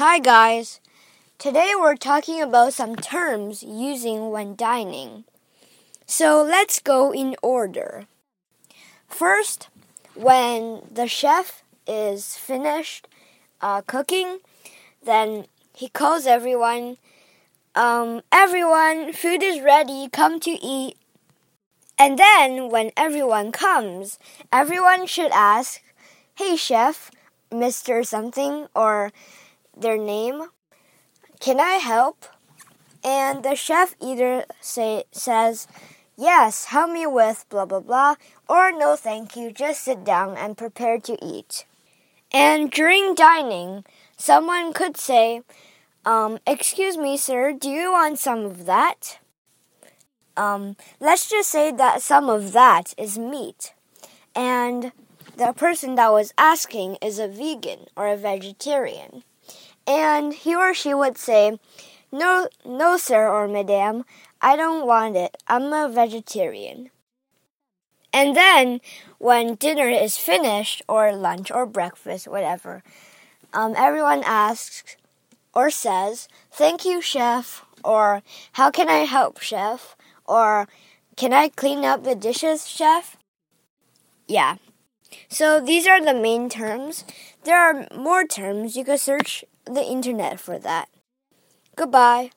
Hi, guys. Today we're talking about some terms using when dining. So let's go in order. First, when the chef is finished uh, cooking, then he calls everyone. Um, everyone, food is ready. Come to eat. And then, when everyone comes, everyone should ask, Hey, chef, Mr. Something, or their name. Can I help? And the chef either say, says, Yes, help me with blah blah blah, or no thank you, just sit down and prepare to eat. And during dining, someone could say, um, Excuse me, sir, do you want some of that? Um, let's just say that some of that is meat. And the person that was asking is a vegan or a vegetarian. And he or she would say, No, no, sir or madam, I don't want it. I'm a vegetarian. And then, when dinner is finished, or lunch or breakfast, whatever, um, everyone asks or says, Thank you, chef, or How can I help, chef, or Can I clean up the dishes, chef? Yeah. So these are the main terms. There are more terms. You can search the internet for that. Goodbye.